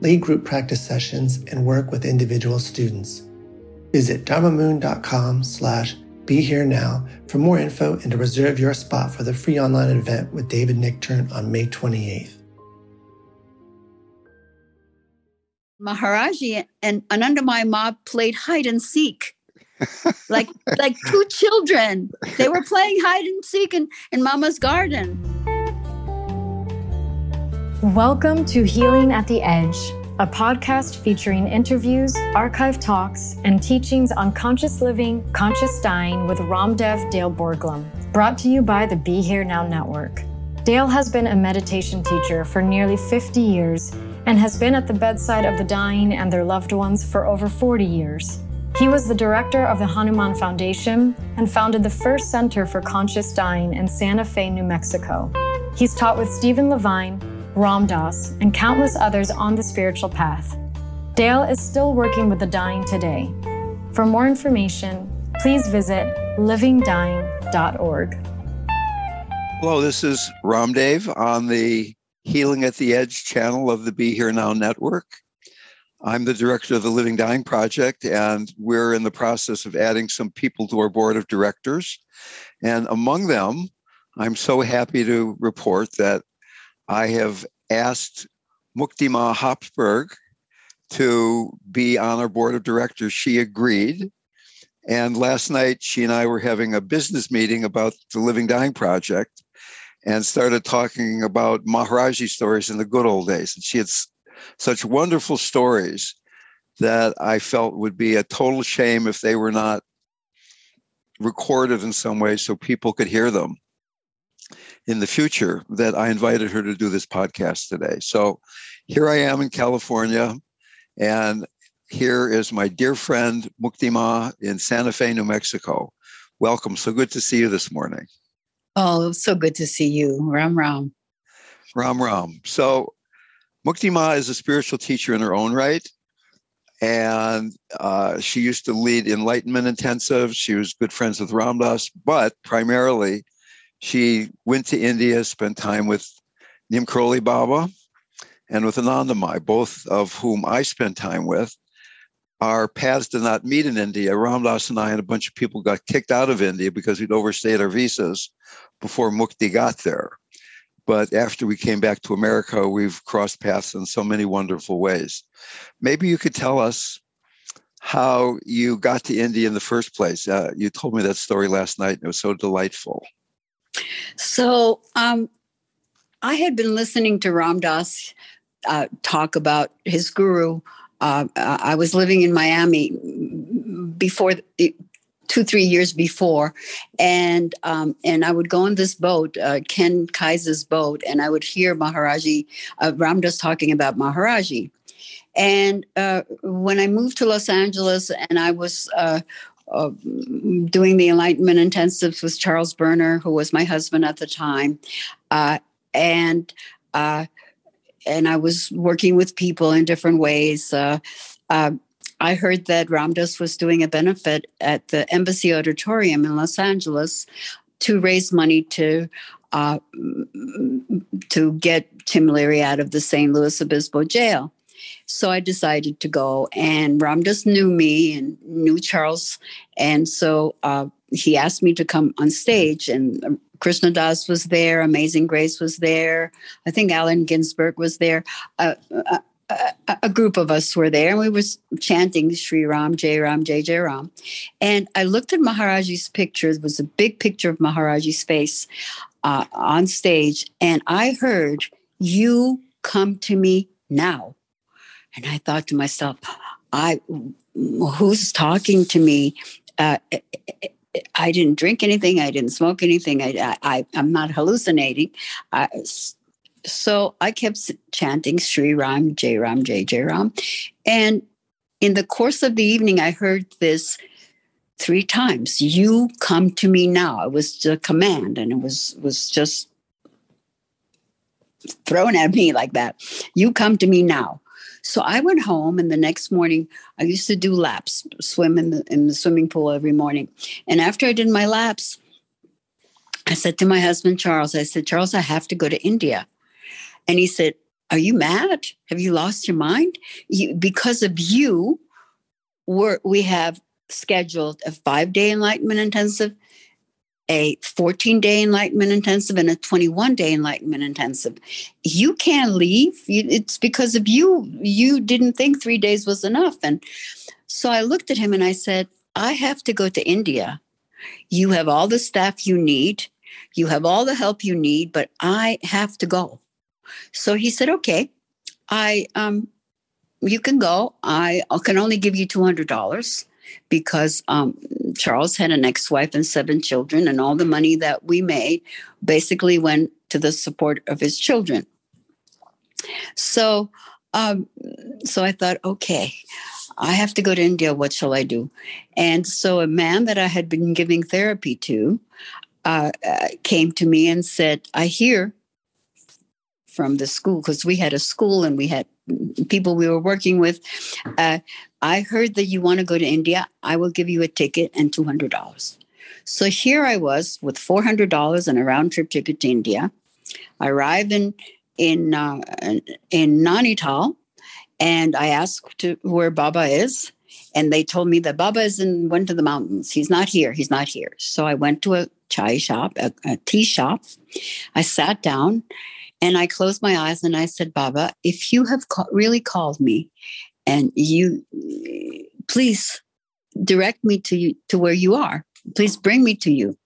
lead group practice sessions, and work with individual students. Visit dharmamoon.com slash be here now for more info and to reserve your spot for the free online event with David Nichtern on May 28th. Maharaji and Anandamayi Ma played hide and seek. like like two children. They were playing hide and seek in, in Mama's garden. Welcome to Healing at the Edge, a podcast featuring interviews, archive talks, and teachings on conscious living, conscious dying with Ramdev Dale Borglum, brought to you by the Be Here Now Network. Dale has been a meditation teacher for nearly 50 years and has been at the bedside of the dying and their loved ones for over 40 years. He was the director of the Hanuman Foundation and founded the first Center for Conscious Dying in Santa Fe, New Mexico. He's taught with Stephen Levine, Ram Dass, and countless others on the spiritual path. Dale is still working with the dying today. For more information, please visit livingdying.org. Hello, this is Ram Dev on the Healing at the Edge channel of the Be Here Now network. I'm the director of the Living Dying Project, and we're in the process of adding some people to our board of directors. And among them, I'm so happy to report that I have asked Muktima Hopsberg to be on our board of directors. She agreed. And last night, she and I were having a business meeting about the Living Dying Project and started talking about Maharaji stories in the good old days. And she had such wonderful stories that I felt would be a total shame if they were not recorded in some way so people could hear them in the future that I invited her to do this podcast today. So here I am in California, and here is my dear friend Muktima in Santa Fe, New Mexico. Welcome. So good to see you this morning. Oh, so good to see you. Ram Ram. Ram Ram. So Muktima is a spiritual teacher in her own right. And uh, she used to lead enlightenment intensives. She was good friends with Ram Dass, but primarily she went to India, spent time with Karoli Baba and with Anandamayi, both of whom I spent time with. Our paths did not meet in India. Ramdas and I and a bunch of people got kicked out of India because we'd overstayed our visas before Mukti got there. But after we came back to America, we've crossed paths in so many wonderful ways. Maybe you could tell us how you got to India in the first place. Uh, you told me that story last night, and it was so delightful. So um, I had been listening to Ram Dass uh, talk about his guru. Uh, I was living in Miami before, the, two three years before and um, and i would go on this boat uh, ken kaiser's boat and i would hear maharaji uh, ramdas talking about maharaji and uh, when i moved to los angeles and i was uh, uh, doing the enlightenment intensives with charles berner who was my husband at the time uh, and and i was working with people in different ways I heard that Ramdas was doing a benefit at the Embassy Auditorium in Los Angeles to raise money to uh, to get Tim Leary out of the San Luis Obispo jail. So I decided to go, and Ramdas knew me and knew Charles, and so uh, he asked me to come on stage. And Krishna Das was there, Amazing Grace was there, I think Allen Ginsberg was there. Uh, uh a, a, group of us were there and we was chanting Sri Ram, Jai Ram, Jai Jai Ram. And I looked at Maharaji's picture. It was a big picture of Maharaji's face uh, on stage. And I heard, You come to me now. And I thought to myself, I who's talking to me? Uh, I didn't drink anything. I didn't smoke anything. I, I, I'm not hallucinating. I, so I kept chanting Sri Ram, Jai Ram, Jai Jai Ram. And in the course of the evening, I heard this three times. You come to me now. It was a command, and it was was just thrown at me like that. You come to me now. So I went home, and the next morning I used to do laps, swim in the in the swimming pool every morning. And after I did my laps, I said to my husband Charles, I said, Charles, I have to go to India. And he said, Are you mad? Have you lost your mind? You, because of you, we're, we have scheduled a five day enlightenment intensive, a 14 day enlightenment intensive, and a 21 day enlightenment intensive. You can't leave. It's because of you. You didn't think three days was enough. And so I looked at him and I said, I have to go to India. You have all the staff you need. You have all the help you need, but I have to go. So he said, okay, I, um, you can go. I can only give you $200 because um, Charles had an ex wife and seven children, and all the money that we made basically went to the support of his children. So, um, so I thought, okay, I have to go to India. What shall I do? And so a man that I had been giving therapy to uh, uh, came to me and said, I hear from the school because we had a school and we had people we were working with. Uh, I heard that you want to go to India. I will give you a ticket and two hundred dollars. So here I was with four hundred dollars and a round trip ticket to India. I arrived in in uh, in Nainital, and I asked to where Baba is, and they told me that Baba is in went to the mountains. He's not here. He's not here. So I went to a chai shop, a, a tea shop. I sat down and I closed my eyes and I said, Baba, if you have ca- really called me and you, please direct me to you, to where you are. Please bring me to you.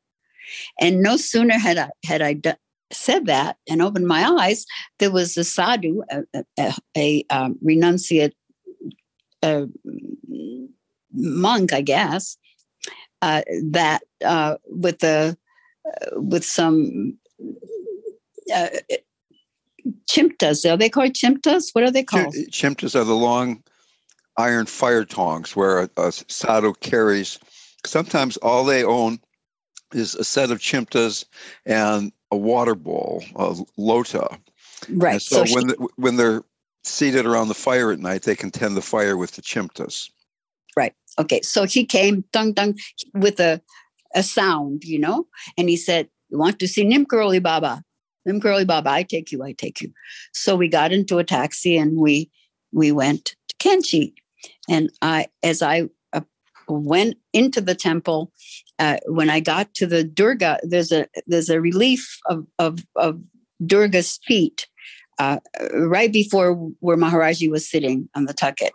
And no sooner had I, had I d- said that and opened my eyes, there was a sadhu, a, a, a um, renunciate uh, monk, I guess, uh, that uh, with the uh, with some uh, chimtas. Are they called chimtas? What are they called? Chimtas are the long iron fire tongs where a, a sadhu carries. Sometimes all they own is a set of chimtas and a water bowl, a lota. Right. And so, so when the, when they're seated around the fire at night, they can tend the fire with the chimtas. Right. Okay. So he came dung dung with a a sound, you know, and he said, "You want to see Neem Karoli Baba?" I'm Curly Bob, I take you, I take you. So we got into a taxi and we we went to Kainchi. And I, as I uh, went into the temple, uh, when I got to the Durga, there's a there's a relief of of, of Durga's feet uh, right before where Maharaji was sitting on the tucket.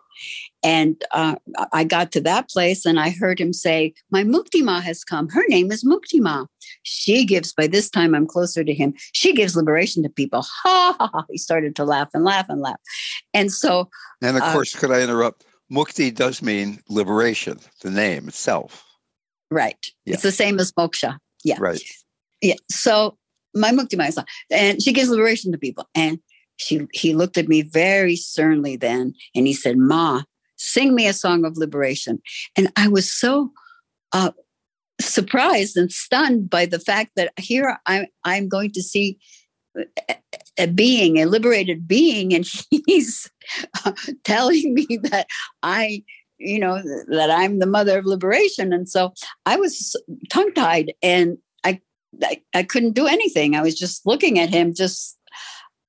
And uh, I got to that place and I heard him say, My Mukti Ma has come. Her name is Mukti Ma. She gives, by this time I'm closer to him, she gives liberation to people. Ha ha ha. He started to laugh and laugh and laugh. And so. And of uh, course, could I interrupt? Mukti does mean liberation, the name itself. Right. Yeah. It's the same as moksha. Yeah. Right. Yeah. So my Mukti song, and she gives liberation to people. And she he looked at me very sternly then, and he said, "Ma, sing me a song of liberation." And I was so uh, surprised and stunned by the fact that here I'm I'm going to see a being, a liberated being, and he's uh, telling me that I, you know, that I'm the mother of liberation. And so I was tongue tied and I, I, I, couldn't do anything. I was just looking at him, just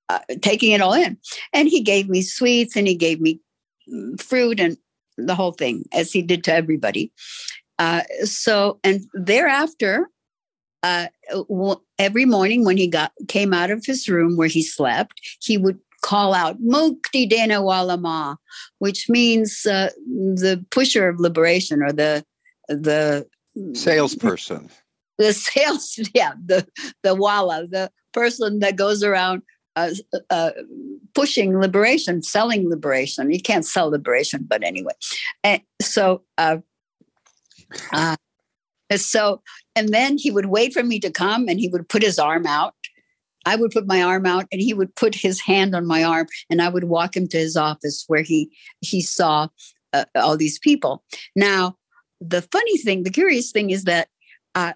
uh, taking it all in. And he gave me sweets and he gave me mm, fruit and the whole thing, as he did to everybody. Uh, so, and thereafter, uh, every morning when he got came out of his room where he slept, he would call out "Mukti Dena Walama," which means uh, the pusher of liberation or the the salesperson. The sales, yeah, the the wala, the person that goes around uh, uh, pushing liberation, selling liberation. You can't sell liberation, but anyway. And so, uh, uh, so, and then he would wait for me to come and he would put his arm out. I would put my arm out and he would put his hand on my arm and I would walk him to his office where he he saw uh, all these people. Now, the funny thing, the curious thing is that uh,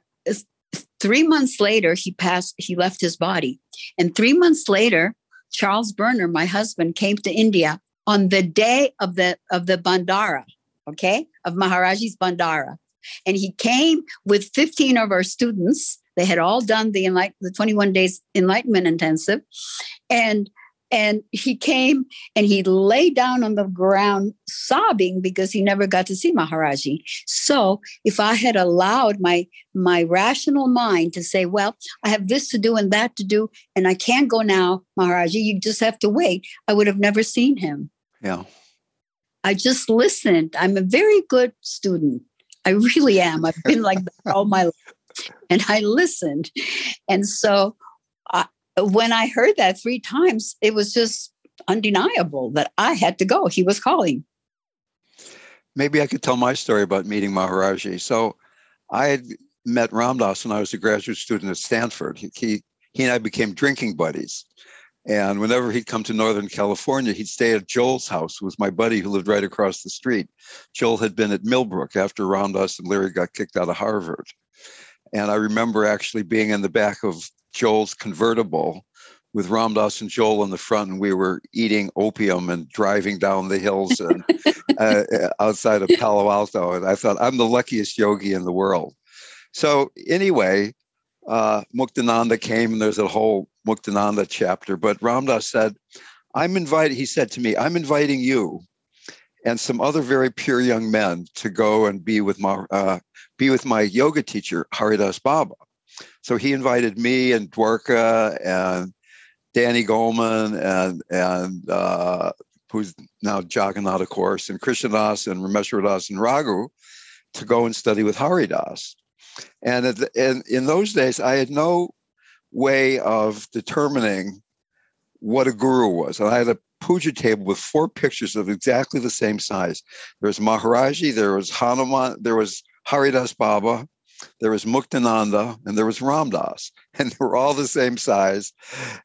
three months later he passed. He left his body, and three months later, Charles Berner, my husband, came to India on the day of the of the Bhandara, okay, of Maharaji's Bhandara. And he came with 15 of our students. They had all done the enlight- the 21 days enlightenment intensive. And and he came and he lay down on the ground sobbing because he never got to see Maharaji. So if I had allowed my my rational mind to say, well, I have this to do and that to do, and I can't go now, Maharaji, you just have to wait, I would have never seen him. Yeah. I just listened. I'm a very good student. I really am. I've been like that all my life. And I listened. And so I, when I heard that three times, it was just undeniable that I had to go. He was calling. Maybe I could tell my story about meeting Maharaji. So I had met Ramdas when I was a graduate student at Stanford. He, he, he and I became drinking buddies. And whenever he'd come to Northern California, he'd stay at Joel's house, who was my buddy who lived right across the street. Joel had been at Millbrook after Ram Dass and Larry got kicked out of Harvard. And I remember actually being in the back of Joel's convertible with Ram Dass and Joel in the front, and we were eating opium and driving down the hills and uh, outside of Palo Alto. And I thought, I'm the luckiest yogi in the world. So, anyway, uh, Muktananda came, and there's a whole Muktananda chapter. But Ramdas said, I'm invited, he said to me, I'm inviting you and some other very pure young men to go and be with my, uh, be with my yoga teacher, Haridas Baba. So he invited me and Dwarka and Danny Goleman and, and uh, who's now Jagannath, of course, and Krishnadas and Rameshwar and Raghu to go and study with Haridas. And, the, and in those days, I had no way of determining what a guru was. And I had a puja table with four pictures of exactly the same size. There was Maharaji, there was Hanuman, there was Haridas Baba, there was Muktananda, and there was Ramdas. And they were all the same size.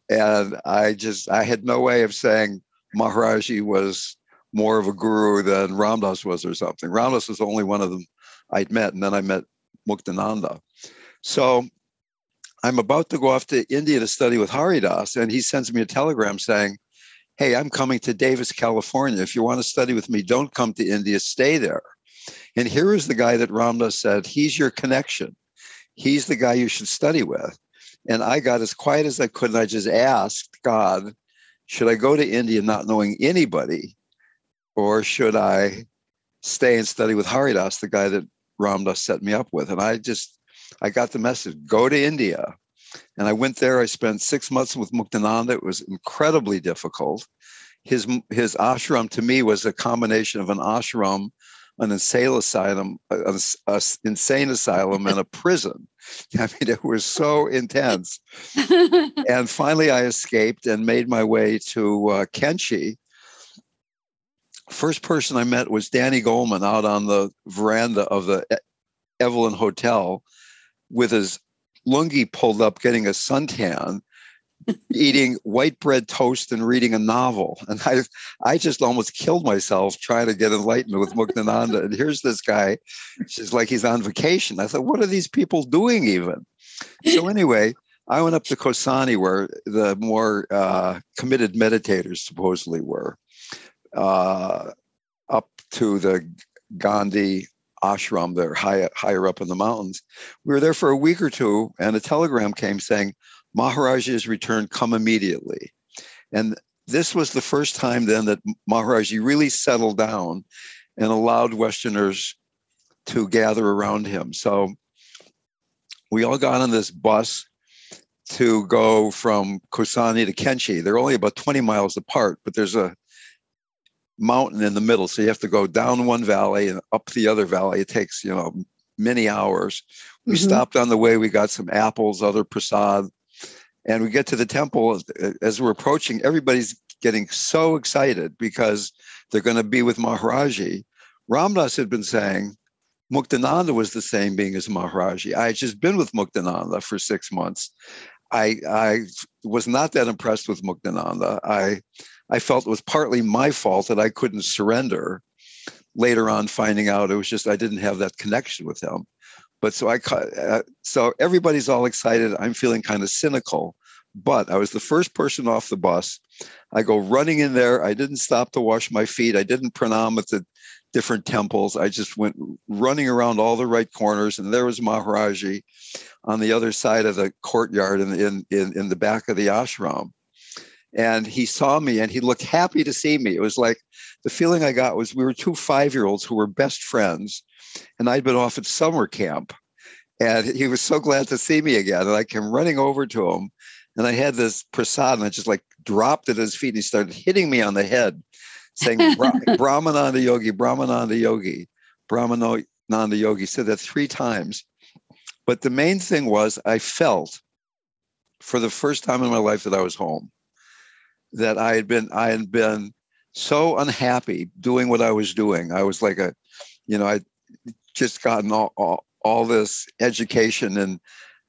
And I just I had no way of saying Maharaji was more of a guru than Ramdas was or something. Ram Dass was only one of them I'd met, and then I met Muktananda. So I'm about to go off to India to study with Haridas, and he sends me a telegram saying, Hey, I'm coming to Davis, California. If you want to study with me, don't come to India, stay there. And here is the guy that Ramdas said, He's your connection. He's the guy you should study with. And I got as quiet as I could, and I just asked God, Should I go to India not knowing anybody, or should I stay and study with Haridas, the guy that Ramdas set me up with? And I just I got the message go to India. And I went there. I spent six months with Muktananda. It was incredibly difficult. His, his ashram to me was a combination of an ashram, an insane asylum, an insane asylum, and a prison. I mean, it was so intense. and finally, I escaped and made my way to uh, Kainchi. First person I met was Danny Goleman out on the veranda of the Evelyn Hotel with his lungi pulled up, getting a suntan, eating white bread toast and reading a novel. And I, I just almost killed myself trying to get enlightened with Muktananda. And here's this guy, she's like he's on vacation. I thought, what are these people doing even? So anyway, I went up to Kausani where the more uh, committed meditators supposedly were, uh, up to the Gandhi ashram there high, higher up in the mountains. We were there for a week or two, and a telegram came saying, Maharaji has returned, come immediately. And this was the first time then that Maharaji really settled down and allowed Westerners to gather around him. So we all got on this bus to go from Kausani to Kainchi. They're only about 20 miles apart, but there's a mountain in the middle. So you have to go down one valley and up the other valley. It takes, you know, many hours. We mm-hmm. stopped on the way. We got some apples, other prasad. And we get to the temple. As we're approaching, everybody's getting so excited because they're going to be with Maharaji. Ramdas had been saying Muktananda was the same being as Maharaji. I had just been with Muktananda for six months. I I was not that impressed with Muktananda. I I felt it was partly my fault that I couldn't surrender. Later on, finding out it was just I didn't have that connection with him. But so I uh, so everybody's all excited. I'm feeling kind of cynical. But I was the first person off the bus. I go running in there. I didn't stop to wash my feet. I didn't pranam at the different temples. I just went running around all the right corners, and there was Maharaji on the other side of the courtyard in, in, in, in the back of the ashram and he saw me and he looked happy to see me. It was like the feeling I got was we were two five year olds who were best friends, and I'd been off at summer camp. And he was so glad to see me again. And I came running over to him, and I had this prasad, and I just like dropped it at his feet. And he started hitting me on the head, saying, Brahmananda Yogi, Brahmananda Yogi, Brahmananda Yogi. He said that three times. But the main thing was I felt for the first time in my life that I was home that I had been I had been so unhappy doing what I was doing. I was like a, you know, I just gotten all, all, all this education and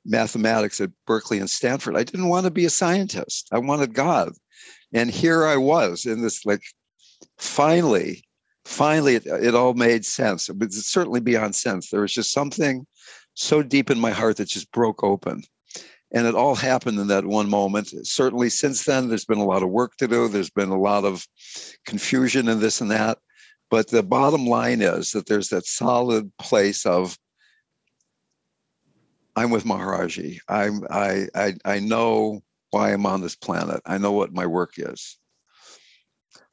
mathematics at Berkeley and Stanford. I didn't want to be a scientist. I wanted God. And here I was in this like finally, finally it, it all made sense. It was certainly beyond sense. There was just something so deep in my heart that just broke open. And it all happened in that one moment. Certainly, since then, there's been a lot of work to do. There's been a lot of confusion and this and that. But the bottom line is that there's that solid place of I'm with Maharaji. I'm I I I know why I'm on this planet. I know what my work is.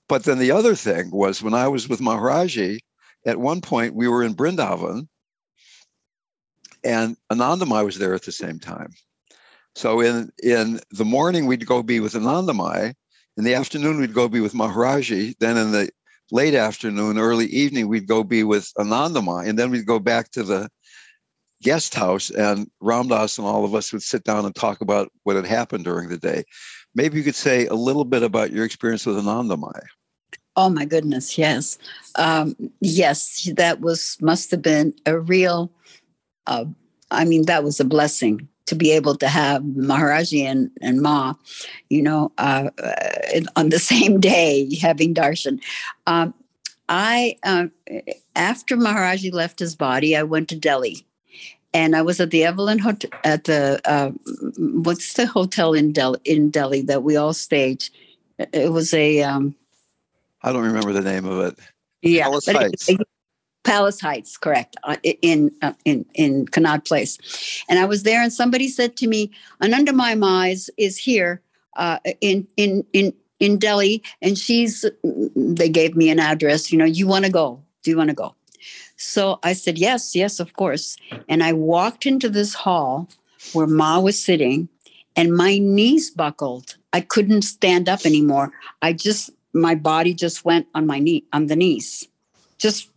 But then the other thing was when I was with Maharaji, at one point we were in Brindavan, and Anandamai was there at the same time. So in in the morning we'd go be with Anandamai. In the afternoon we'd go be with Maharaji. Then in the late afternoon, early evening we'd go be with Anandamai, and then we'd go back to the guest house, and Ram Dass and all of us would sit down and talk about what had happened during the day. Maybe you could say a little bit about your experience with Anandamai. Oh my goodness, yes, um, yes, that was must have been a real. Uh, I mean, that was a blessing to be able to have Maharaji and, and Ma, you know, uh, uh, on the same day having darshan. Um, I uh, after Maharaji left his body, I went to Delhi, and I was at the Evelyn Hotel at the uh, what's the hotel in Delhi in Delhi that we all stayed. It was a. Um, I don't remember the name of it. Yeah, Palace Heights, correct, uh, in uh, in in Connaught Place, and I was there, and somebody said to me, "Anandamai Mize is here uh, in in in in Delhi, and she's." They gave me an address. You know, you want to go? Do you want to go? So I said, "Yes, yes, of course." And I walked into this hall where Ma was sitting, and my knees buckled. I couldn't stand up anymore. I just my body just went on my knee on the knees, just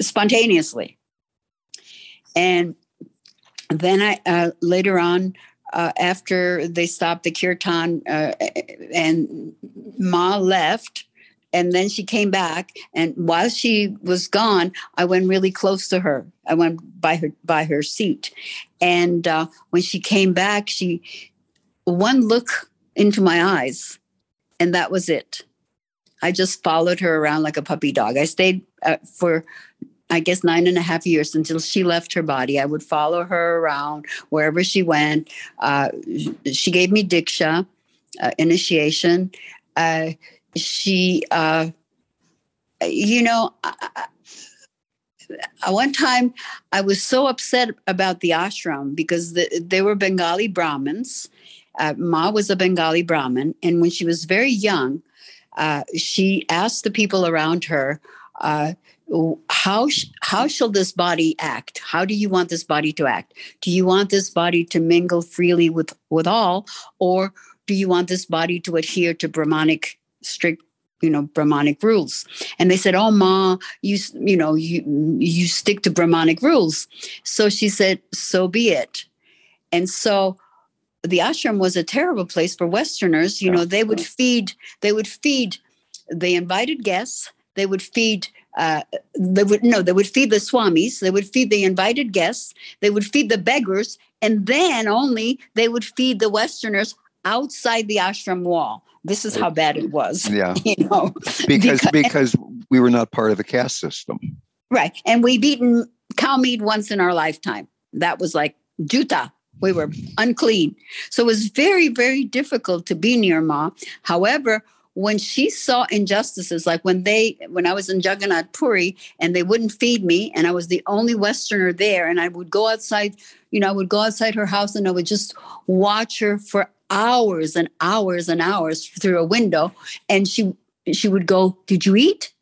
spontaneously. And then I uh, later on, uh, after they stopped the kirtan uh, and Ma left, and then she came back and while she was gone i went really close to her. I went by her by her seat. And uh, when she came back she one look into my eyes and that was it i just followed her around like a puppy dog i stayed uh, for I guess nine and a half years until she left her body. I would follow her around wherever she went. Uh, she gave me Diksha, uh, initiation. Uh, she, uh, you know, I, I, one time I was so upset about the ashram because the, they were Bengali Brahmins. Uh, Ma was a Bengali Brahmin. And when she was very young, uh, she asked the people around her, uh, how how shall this body act? How do you want this body to act? Do you want this body to mingle freely with with all or do you want this body to adhere to brahmanic strict you know brahmanic rules? And they said oh ma you you know you you stick to brahmanic rules. So she said so be it. And so the ashram was a terrible place for westerners you know they would feed they would feed the invited guests they would feed uh, they would no they would feed the swamis they would feed the invited guests they would feed the beggars and then only they would feed the westerners outside the ashram wall this is how bad it was. Yeah. You know, because, because, because we were not part of the caste system. Right. And we've eaten cow meat once in our lifetime. That was like juta. We were unclean. So it was very, very difficult to be near Ma. However, when she saw injustices, like when they, when I was in Jagannath Puri and they wouldn't feed me, and I was the only Westerner there, and I would go outside, you know, I would go outside her house and I would just watch her for hours and hours and hours through a window and she she would go did you eat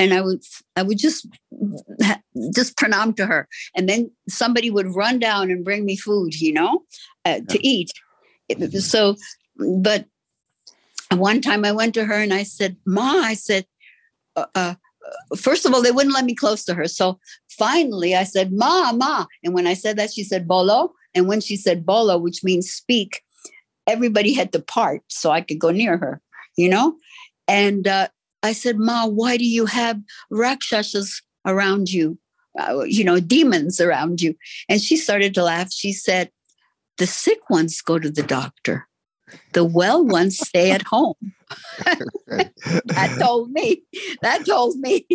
and i would i would just just pranam to her. And then somebody would run down and bring me food you know uh, to eat. So but one time i went to her and i said ma i said uh, uh, first of all they wouldn't let me close to her. So finally i said ma ma. And when i said that she said bolo. And when she said bolo which means speak everybody had to part so I could go near her, you know? And uh, I said, Ma, why do you have rakshasas around you? Uh, you know, demons around you. And she started to laugh. She said, The sick ones go to the doctor, the well ones stay at home. that told me. That told me.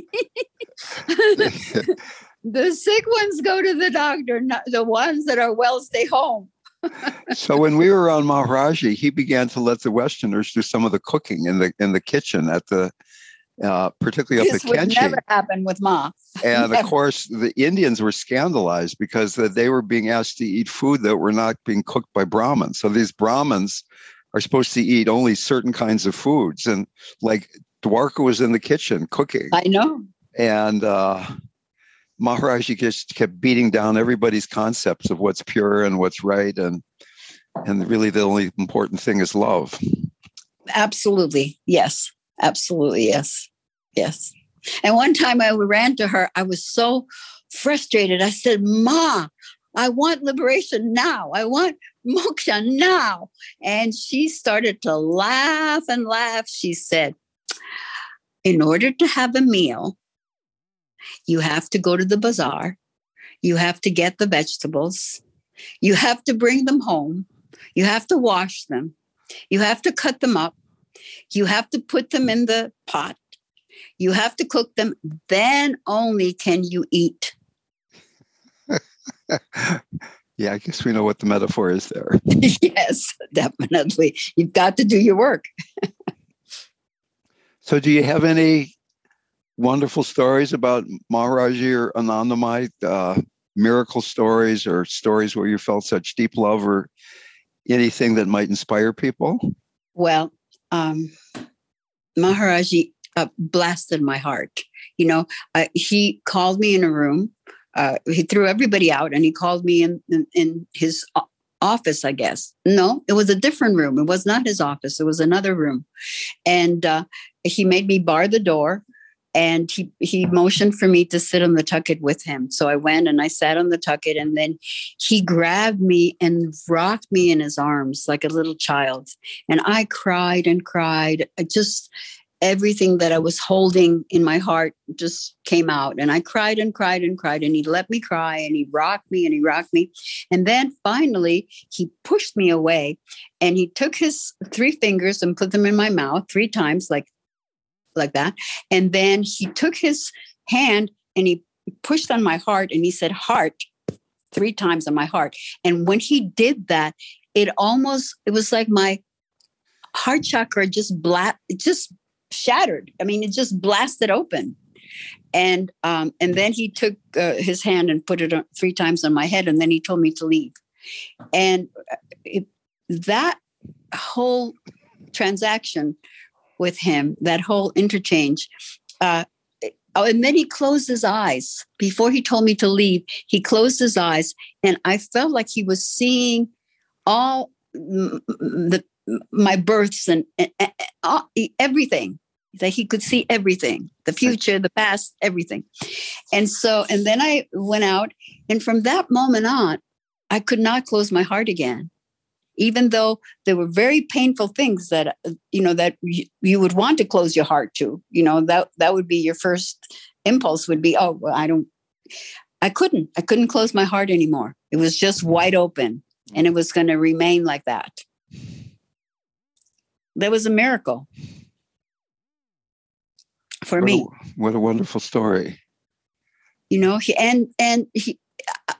the sick ones go to the doctor, not the ones that are well stay home so when we were on Maharaji, he began to let the Westerners do some of the cooking in the in the kitchen at the uh, particularly this up at Kainchi. never happen with Ma. and of course, the Indians were scandalized because they were being asked to eat food that were not being cooked by Brahmins. So these Brahmins are supposed to eat only certain kinds of foods, and like Dwarka was in the kitchen cooking. I know. And uh, Maharaji just kept beating down everybody's concepts of what's pure and what's right, and and really the only important thing is love. Absolutely, yes, absolutely, yes, yes. And one time I ran to her, I was so frustrated. I said, "Ma, I want liberation now. I want moksha now." And she started to laugh and laugh. She said, "In order to have a meal." You have to go to the bazaar. You have to get the vegetables. You have to bring them home. You have to wash them. You have to cut them up. You have to put them in the pot. You have to cook them. Then only can you eat. yeah, I guess we know what the metaphor is there. yes, definitely. You've got to do your work. so, do you have any wonderful stories about Maharaji or Anandamai, uh, miracle stories or stories where you felt such deep love or anything that might inspire people? Well, um, Maharaji uh, blasted my heart. You know, uh, he called me in a room. Uh, he threw everybody out and he called me in, in, in his office, I guess. No, it was a different room. It was not his office. It was another room. And uh, he made me bar the door and he he motioned for me to sit on the tucket with him so i went and i sat on the tucket and then he grabbed me and rocked me in his arms like a little child and i cried and cried I just everything that I was holding in my heart just came out. And I cried and cried and cried. And he let me cry and he rocked me and he rocked me. And then finally, he pushed me away and he took his three fingers and put them in my mouth three times, like, like that. And then he took his hand and he pushed on my heart and he said, Heart, three times on my heart. And when he did that, it almost, it was like my heart chakra just black, just shattered. I mean, it just blasted open. And um, and then he took uh, his hand and put it on, three times on my head, and then he told me to leave. And uh, it, that whole transaction with him, that whole interchange, uh, Oh, and then he closed his eyes. Before he told me to leave. He closed his eyes, and I felt like he was seeing all the my births and, and, and all, everything that he could see everything the future the past everything. And so and then i went out and from that moment on i could not close my heart again even though there were very painful things that you know that you, you would want to close your heart to you know that that would be your first impulse would be oh well, i don't i couldn't i couldn't close my heart anymore. It was just wide open and it was going to remain like that. That was a miracle. For what me. a, what a wonderful story. You know he and and he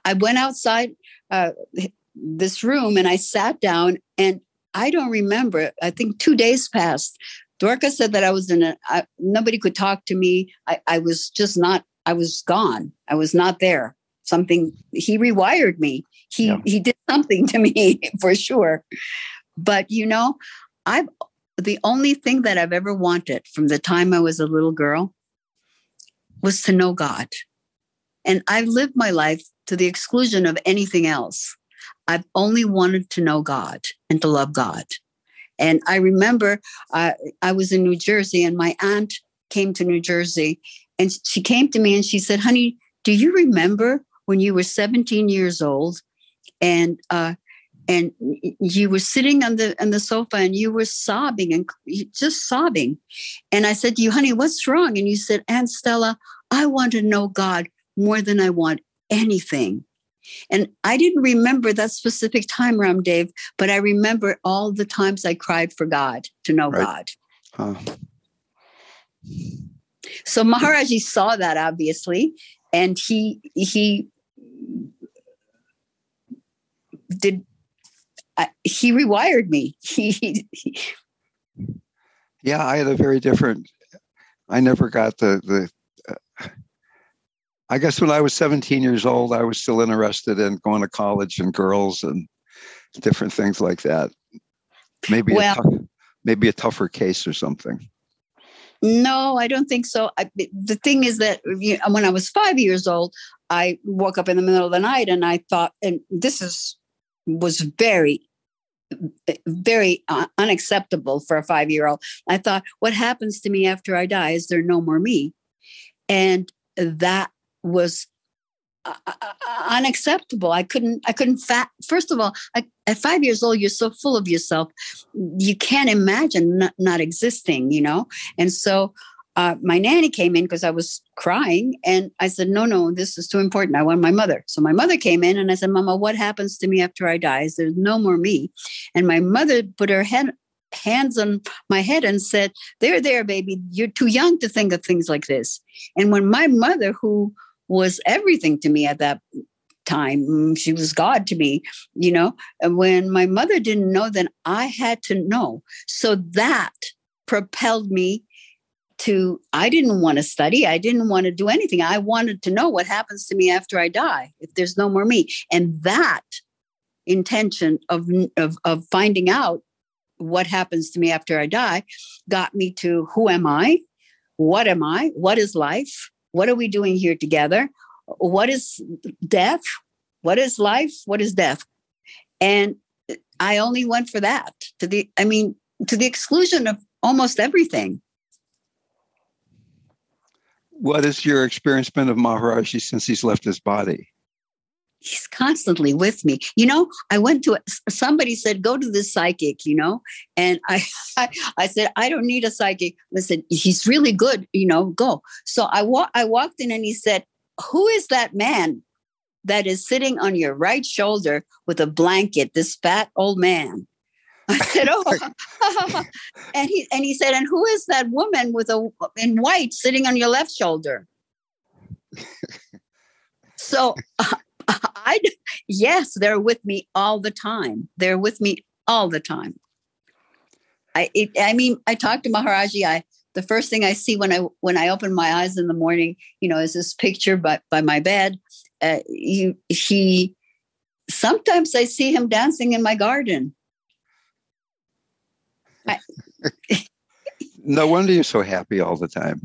i went outside uh this room and I sat down and I don't remember. I think two days passed. Dwarka said that I was in a, I, nobody could talk to me. I, I was just not, I was gone. I was not there. Something, he rewired me. He, yeah. he did something to me for sure. But, you know, I've, the only thing that I've ever wanted from the time I was a little girl was to know God. And I've lived my life to the exclusion of anything else. I've only wanted to know God and to love God. And I remember uh, I was in New Jersey and my aunt came to New Jersey and she came to me and she said, honey, do you remember when you were 17 years old and, uh, and you were sitting on the on the sofa and you were sobbing and just sobbing. And I said to you, honey, what's wrong? And you said, Aunt Stella, I want to know God more than I want anything. And I didn't remember that specific time, Ram Dev, but I remember all the times I cried for God to know right. God. Huh. So Maharaji saw that obviously, and he he did uh, he rewired me. He, he, yeah, I had a very different. I never got the the I guess when I was 17 years old, I was still interested in going to college and girls and different things like that. Maybe well, a tough, maybe a tougher case or something. No, I don't think so. I, the thing is that you know, when I was five years old, I woke up in the middle of the night and I thought, and this is was very, very uh, unacceptable for a five year old. I thought, what happens to me after I die? Is there no more me? And that was uh, uh, uh, unacceptable. I couldn't. I couldn't. Fat. First of all, I, at five years old, you're so full of yourself, you can't imagine not, not existing. You know. And so, uh, my nanny came in because I was crying, and I said, "No, no, this is too important. I want my mother." So my mother came in, and I said, "Mama, what happens to me after I die? Is there no more me?" And my mother put her head hands on my head and said, There, there, baby, you're too young to think of things like this. And when my mother, who was everything to me at that time. Mm, she was God to me, you know. And when my mother didn't know, then I had to know. So that propelled me to, I didn't want to study. I didn't want to do anything. I wanted to know what happens to me after I die, if there's no more me. And that intention of, of, of finding out what happens to me after I die got me to who am I? What am I? What is life? What are we doing here together? What is death? What is life? What is death? And I only went for that to the, I mean, to the exclusion of almost everything. What has your experience been of Maharaji since he's left his body? He's constantly with me. You know, I went to somebody said, go to this psychic, you know, and I, I, I said, I don't need a psychic. Listen, he's really good, you know, go. So I wa- I walked in and he said, who is that man that is sitting on your right shoulder with a blanket, this fat old man? I said, "Oh," and he and he said, "And who is that woman with a in white sitting on your left shoulder?" so I yes, they're with me all the time. They're with me all the time. I it, I mean, I talk to Maharaji. I the first thing I see when I when I open my eyes in the morning, you know, is this picture by by my bed. Uh, he he. Sometimes I see him dancing in my garden. I, no wonder you're so happy all the time.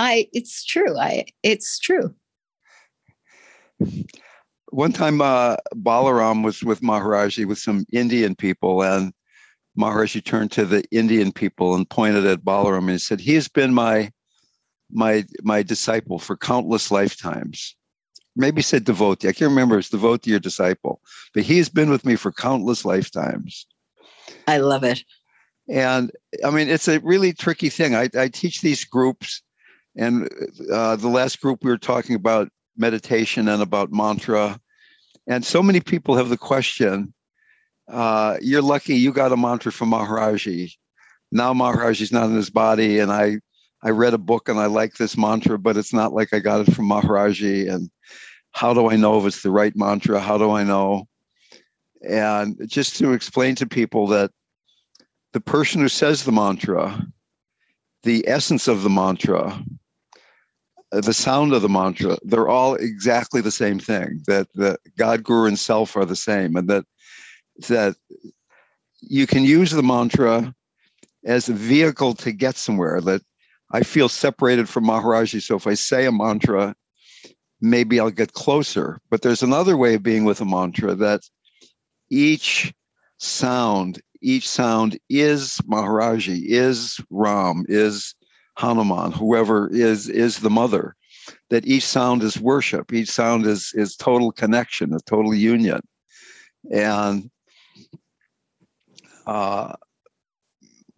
I it's true. I it's true one time uh, Balaram was with Maharaji with some Indian people, and Maharaji turned to the Indian people and pointed at Balaram and he said, "He has been my my my disciple for countless lifetimes." Maybe said devotee. I can't remember. It's devotee or disciple, but he has been with me for countless lifetimes. I love it. And I mean, it's a really tricky thing. I, I teach these groups, and uh, the last group we were talking about meditation and about mantra and so many people have the question uh, you're lucky you got a mantra from Maharaji. Now Maharaji's not in his body, and I I read a book and I like this mantra, but it's not like I got it from Maharaji. And how do I know if it's the right mantra? How do I know? And just to explain to people that the person who says the mantra, the essence of the mantra, the sound of the mantra, they're all exactly the same thing. That the God, Guru, and Self are the same, and that that you can use the mantra as a vehicle to get somewhere. That I feel separated from Maharaji, so if I say a mantra, maybe I'll get closer. But there's another way of being with a mantra that each sound, each sound is Maharaji, is Ram, is Hanuman, whoever is is the mother. That each sound is worship. Each sound is is total connection, a total union, and uh,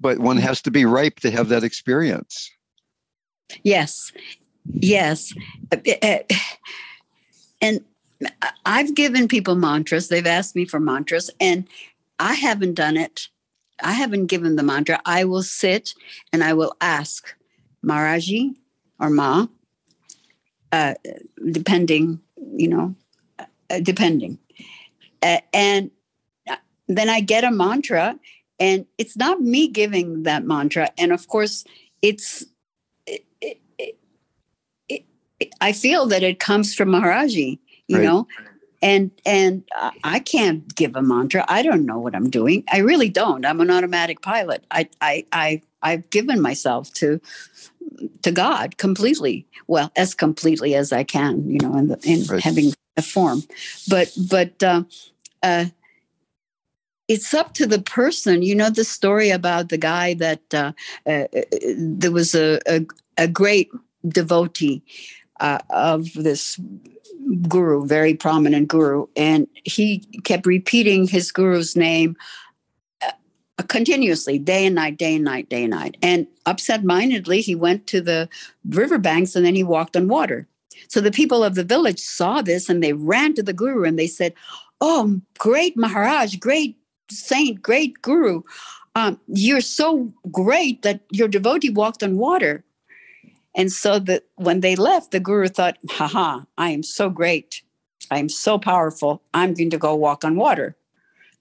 but one has to be ripe to have that experience. Yes, yes, and I've given people mantras. They've asked me for mantras, and I haven't done it. I haven't given the mantra. I will sit and I will ask Maharaji or Ma, uh, depending, you know, uh, depending. Uh, and then I get a mantra, and it's not me giving that mantra. And of course, it's, it, it, it, I feel that it comes from Maharaji, you right. know, and and I can't give a mantra. I don't know what I'm doing. I really don't. I'm an automatic pilot. I I I I've given myself to to God completely. Well, as completely as I can, you know, in, the, in right. having a form. But but uh, uh, it's up to the person. You know the story about the guy that uh, uh there was a, a, a great devotee uh, of this guru, very prominent guru, and he kept repeating his guru's name continuously, day and night, day and night, day and night. And upset mindedly, he went to the riverbanks and then he walked on water. So the people of the village saw this and they ran to the guru and they said, Oh, great Maharaj, great saint, great guru. Um, you're so great that your devotee walked on water. And so that when they left, the guru thought, haha, I am so great. I am so powerful. I'm going to go walk on water.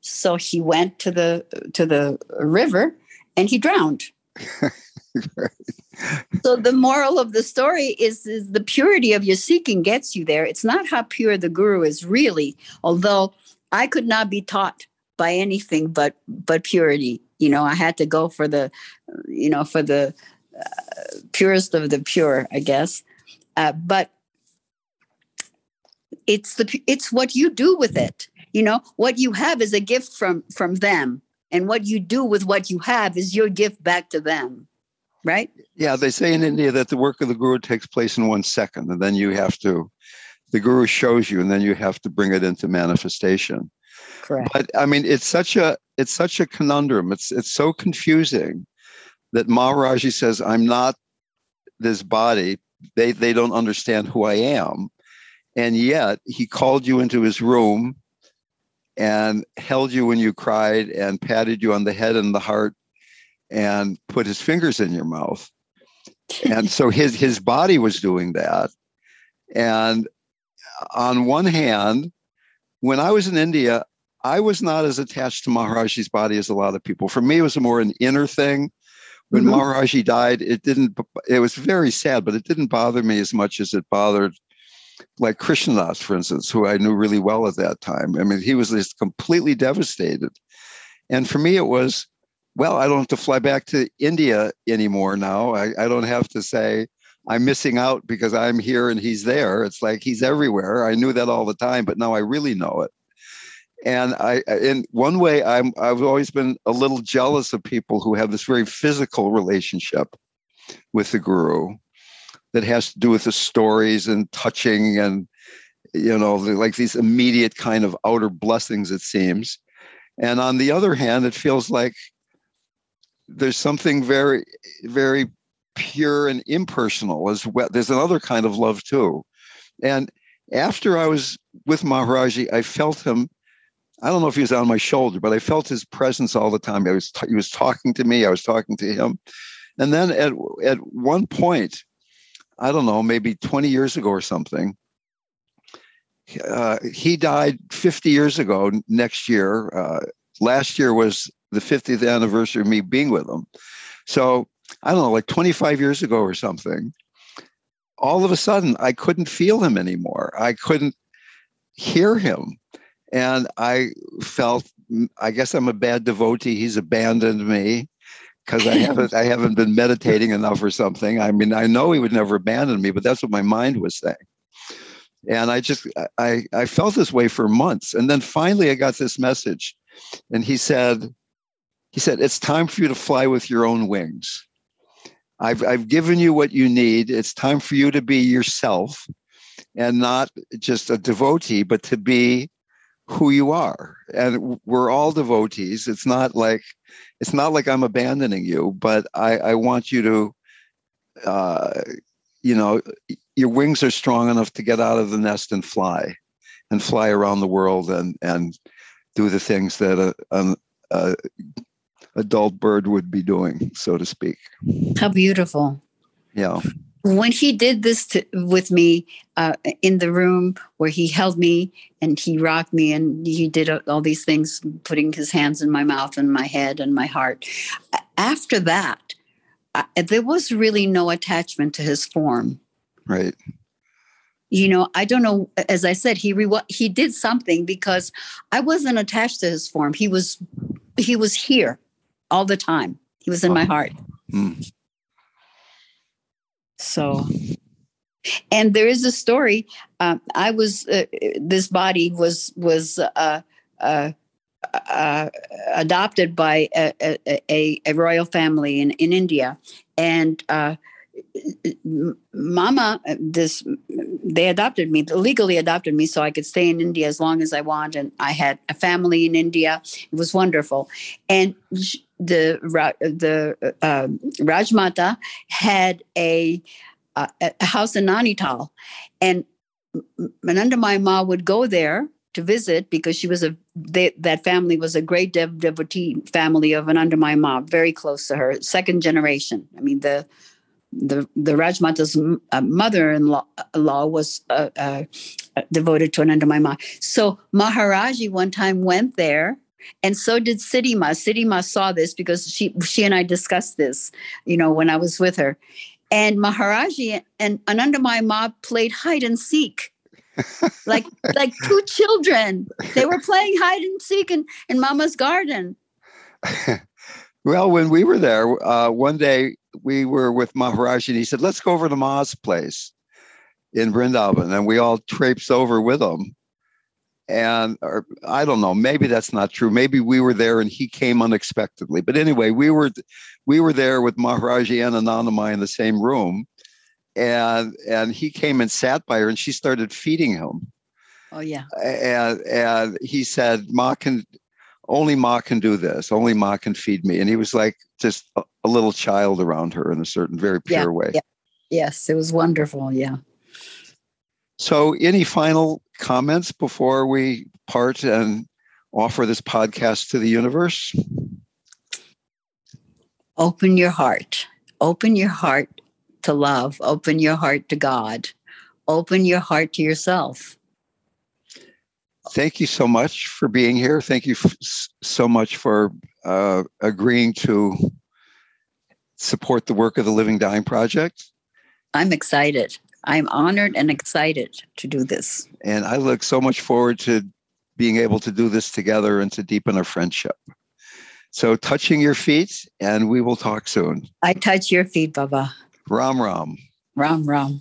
So he went to the to the river and he drowned. so the moral of the story is, is the purity of your seeking gets you there. It's not how pure the guru is really, although I could not be taught by anything but but purity. You know, I had to go for the, you know, for the uh, purest of the pure, I guess. Uh, but it's the it's what you do with it you know what you have is a gift from from them. And what you do with what you have is your gift back to them right? Yeah they say in india that the work of the guru takes place in one second and then you have to the guru shows you and then you have to bring it into manifestation. Correct. but i mean it's such a it's such a conundrum. It's it's so confusing that maharaji says i'm not this body. They they don't understand who i am. And yet he called you into his room and held you when you cried and patted you on the head and the heart and put his fingers in your mouth. And so his his body was doing that. And on one hand when i was in india i was not as attached to maharaji's body as a lot of people. For me it was more an inner thing. When Mhm. maharaji died it didn't it was very sad but it didn't bother me as much as it bothered like Krishna Das for instance who i knew really well at that time. I mean he was just completely devastated. And for me it was well i don't have to fly back to india anymore now. I, I don't have to say i'm missing out because i'm here and he's there. It's like he's everywhere. I knew that all the time but now i really know it. And i in one way i'm i've always been a little jealous of people who have this very physical relationship with the guru that has to do with the stories and touching and you know like these immediate kind of outer blessings it seems. And on the other hand it feels like there's something very very pure and impersonal as well. There's another kind of love too. And after i was with maharaji i felt him i don't know if he was on my shoulder but i felt his presence all the time. I was he was talking to me i was talking to him. And then at at one point i don't know maybe 20 years ago or something uh, he died 50 years ago next year uh, last year was the 50th anniversary of me being with him. So I don't know, like 25 years ago or something, all of a sudden I couldn't feel him anymore. I couldn't hear him. And I felt, I guess I'm a bad devotee. He's abandoned me because I haven't I haven't been meditating enough or something. I mean, I know he would never abandon me, but that's what my mind was saying. And I just I I felt this way for months. And then finally I got this message. And he said, he said, it's time for you to fly with your own wings. I've I've given you what you need. It's time for you to be yourself and not just a devotee, but to be who you are. And we're all devotees. It's not like it's not like I'm abandoning you, but I, I want you to uh, you know, your wings are strong enough to get out of the nest and fly and fly around the world and and do the things that a, a, a adult bird would be doing, so to speak. How beautiful. Yeah. When he did this to, with me uh, in the room where he held me and he rocked me and he did all these things, putting his hands in my mouth and my head and my heart. After that, I, there was really no attachment to his form. Right. You know, I don't know. As I said, he re- he did something because I wasn't attached to his form. He was he was here all the time. He was in my heart. Mm. So, and there is a story. Um, I was uh, this body was was uh, uh, uh, adopted by a, a, a, royal family in, in India, and uh, Mama, this they adopted me legally adopted me so I could stay in India as long as I want, and I had a family in India. It was wonderful, and the the uh, Rajmata had a, a, a house in Nainital, and Anandamayi Ma would go there to visit because she was a they, that family was a great dev, devotee family of Anandamayi Ma, very close to her, second generation. I mean the the the Rajmata's mother-in-law law was uh, uh, devoted to Anandamayi Ma. So Maharaji one time went there and so did Siddhima. Siddhima saw this because she she and I discussed this, you know, when I was with her. And Maharaji and Anandamayi Ma played hide and seek. like like two children. They were playing hide and seek in, in Mama's garden. well, when we were there, uh, one day we were with Maharaji and he said, let's go over to Ma's place in Vrindavan. And we all traipsed over with him and or, I don't know, maybe that's not true. Maybe we were there and he came unexpectedly. But anyway, we were we were there with Maharaji and Anandamayi in the same room, and and he came and sat by her, and she started feeding him. Oh yeah. And and he said, "Ma can only Ma can do this. Only Ma can feed me." And he was like just a, little child around her in a certain very pure yeah, way. Yeah. Yes, it was wonderful. Yeah. So, any final comments before we part and offer this podcast to the universe? Open your heart. Open your heart to love. Open your heart to God. Open your heart to yourself. Thank you so much for being here. Thank you so much for uh, agreeing to support the work of the Living Dying Project. I'm excited. I'm honored and excited to do this. And I look so much forward to being able to do this together and to deepen our friendship. So, touching your feet, and we will talk soon. I touch your feet, Baba. Ram Ram. Ram Ram.